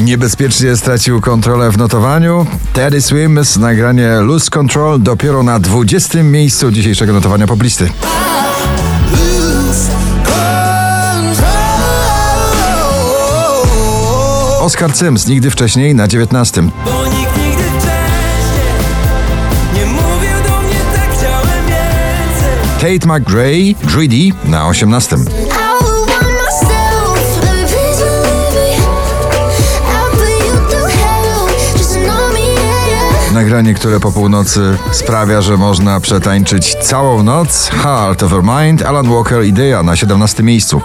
Niebezpiecznie stracił kontrolę w notowaniu. Teddy Swims, nagranie Lose Control dopiero na 20. miejscu dzisiejszego notowania poblisty. Oscar Sims nigdy wcześniej na 19. Bo nikt nigdy wcześniej nie mówił do mnie tak Tate McGray, Greedy na 18. Nagranie, które po północy sprawia, że można przetańczyć całą noc. Heart of Her Mind, Alan Walker, Idea na 17 miejscu.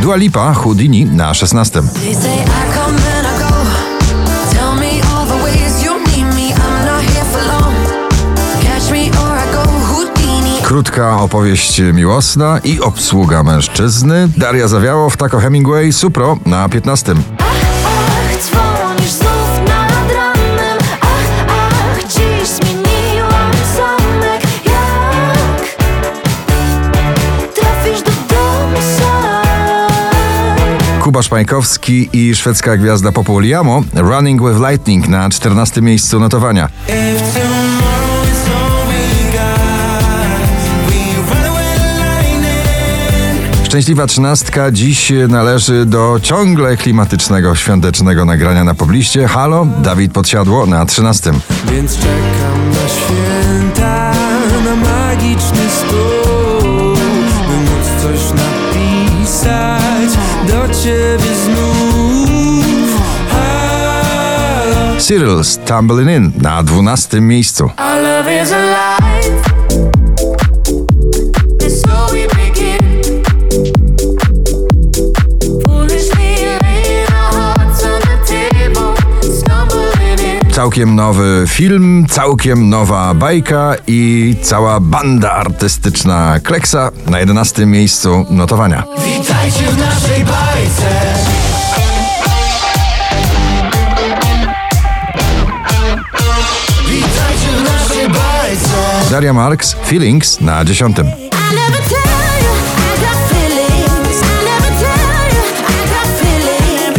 Dua Lipa, Houdini na 16. Krótka opowieść miłosna i obsługa mężczyzny. Daria Zawiało w Taco Hemingway, Supro na 15. Ach, dzwonisz znów nad ranem Ach, ach, dziś zmieniłam zamek Jak trafisz do domu sam Kuba Szpajkowski i szwedzka gwiazda popu Liamo, Running with Lightning na 14 miejscu notowania. If Szczęśliwa trzynastka dziś należy do ciągle klimatycznego, świątecznego nagrania na pobliście. Halo, Dawid Podsiadło na 13. Więc czekam na święta Na magiczny stół By móc coś napisać Do ciebie znów Halo Cyril Tumbling In na 12 miejscu. Our love is And Całkiem nowy film, całkiem nowa bajka i cała banda artystyczna Kleksa na 11 miejscu notowania. Witajcie w naszej bajce Witajcie w naszej bajce Daria Marks, Feelings na 10.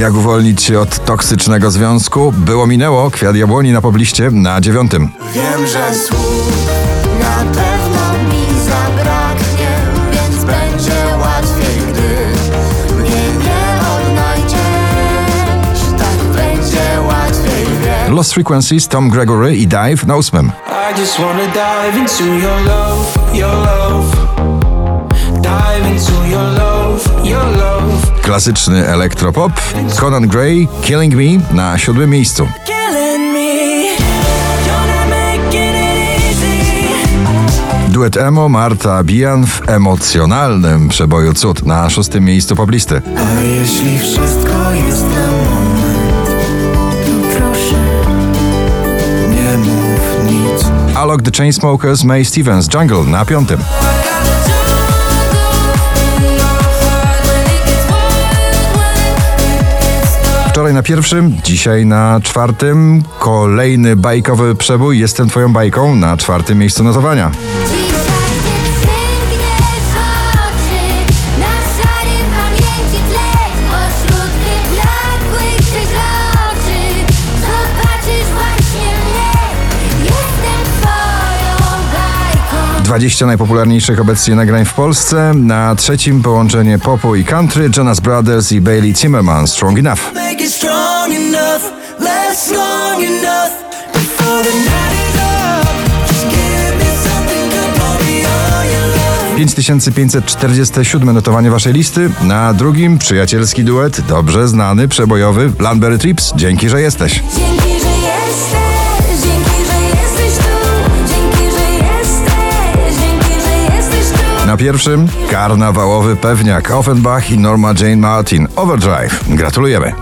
Jak uwolnić się od toksycznego związku? Było minęło, kwiat jabłoni na pobliście na 9. Wiem, że słów Na pewno mi zabraknie Więc będzie łatwiej, gdy Mnie nie odnajdziesz Tak będzie łatwiej, wiem Lost Frequencies, Tom Gregory i Dive na 8. I just wanna dive into your love, your love Dive into Klasyczny elektropop, Conan Gray, Killing Me na 7 miejscu. Duet emo Marta Bijan w emocjonalnym przeboju Cud na 6 miejscu poblisty. A jeśli wszystko jest na moment To proszę Nie mów nic Alok The Chainsmokers, May Stevens, Jungle na 5. Wczoraj na pierwszym, dzisiaj na czwartym. Kolejny bajkowy przebój. Jestem twoją bajką na czwartym miejscu notowania. 20 najpopularniejszych obecnie nagrań w Polsce. Na trzecim połączenie popu i country Jonas Brothers i Bailey Zimmerman Strong Enough. It strong enough. Last long enough. Before the night is up Just give me something good Pour me all your love. 5547 notowanie waszej listy. Na drugim przyjacielski duet, dobrze znany, przebojowy Landberry Trips. Dzięki, że jesteś Na pierwszym karnawałowy pewniak Offenbach i Norma Jane Martin Overdrive. Gratulujemy.